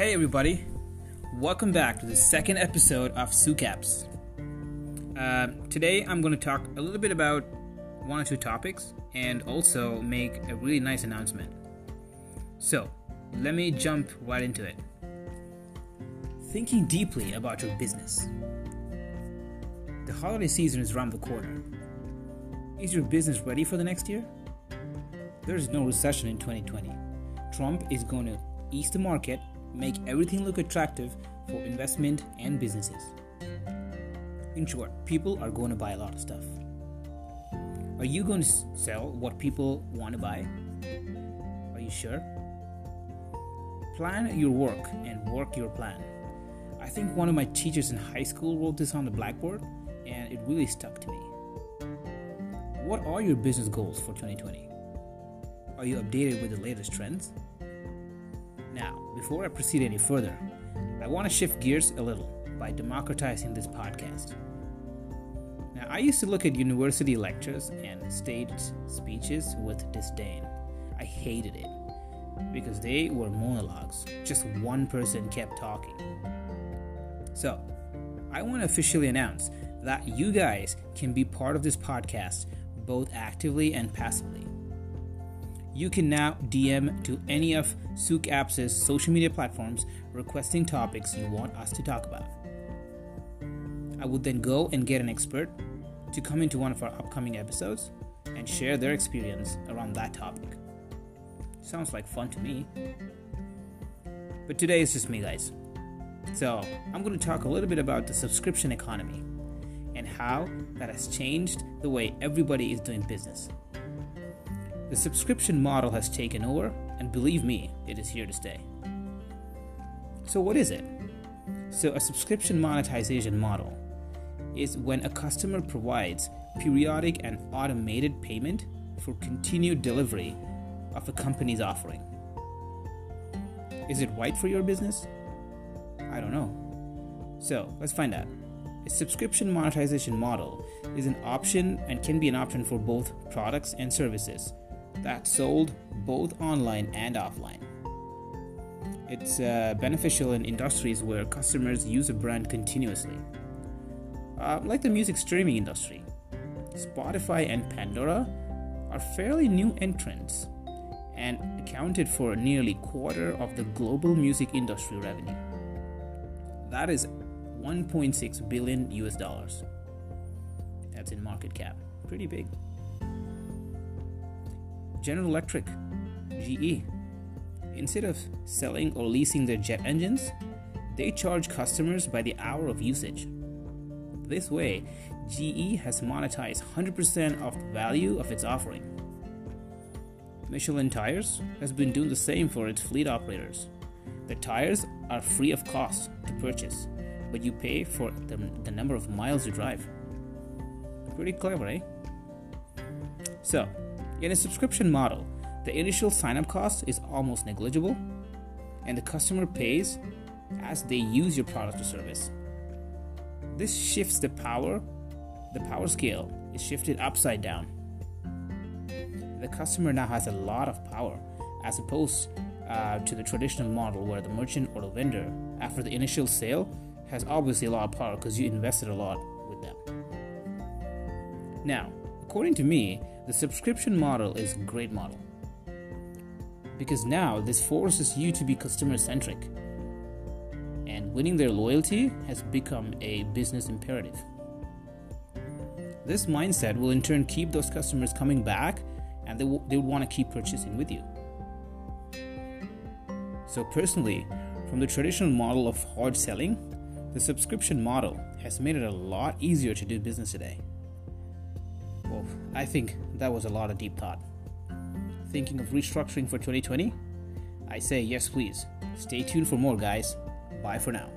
Hey, everybody. Welcome back to the second episode of SUCAPS. Uh, today, I'm going to talk a little bit about one or two topics and also make a really nice announcement. So, let me jump right into it. Thinking deeply about your business. The holiday season is around the corner. Is your business ready for the next year? There is no recession in 2020. Trump is going to ease the market, make everything look attractive for investment and businesses. In short, people are going to buy a lot of stuff. Are you going to sell what people want to buy? Are you sure? Plan your work and work your plan. I think one of my teachers in high school wrote this on the blackboard and it really stuck to me. What are your business goals for 2020? Are you updated with the latest trends? Now, before I proceed any further, I want to shift gears a little by democratizing this podcast. Now, I used to look at university lectures and stage speeches with disdain. I hated it because they were monologues, just one person kept talking. So, I want to officially announce that you guys can be part of this podcast both actively and passively. You can now DM to any of Souk Apps' social media platforms requesting topics you want us to talk about. I would then go and get an expert to come into one of our upcoming episodes and share their experience around that topic. Sounds like fun to me. But today is just me, guys. So, I'm going to talk a little bit about the subscription economy and how that has changed the way everybody is doing business. The subscription model has taken over, and believe me, it is here to stay. So, what is it? So, a subscription monetization model is when a customer provides periodic and automated payment for continued delivery of a company's offering. Is it right for your business? I don't know. So, let's find out. A subscription monetization model is an option and can be an option for both products and services that's sold both online and offline. It's uh, beneficial in industries where customers use a brand continuously, uh, like the music streaming industry. Spotify and Pandora are fairly new entrants and accounted for nearly quarter of the global music industry revenue. That is 1.6 billion US dollars. That's in market cap. Pretty big. General Electric, GE. Instead of selling or leasing their jet engines, they charge customers by the hour of usage. This way, GE has monetized 100% of the value of its offering. Michelin Tires has been doing the same for its fleet operators. The tires are free of cost to purchase, but you pay for the, the number of miles you drive. Pretty clever, eh? So, in a subscription model, the initial sign up cost is almost negligible, and the customer pays as they use your product or service. This shifts the power, the power scale is shifted upside down. The customer now has a lot of power as opposed uh, to the traditional model where the merchant or the vendor, after the initial sale, has obviously a lot of power because you invested a lot with them. Now, according to me, the subscription model is a great model because now this forces you to be customer centric and winning their loyalty has become a business imperative. This mindset will in turn keep those customers coming back and they, w- they would want to keep purchasing with you. So, personally, from the traditional model of hard selling, the subscription model has made it a lot easier to do business today. I think that was a lot of deep thought. Thinking of restructuring for 2020? I say yes, please. Stay tuned for more, guys. Bye for now.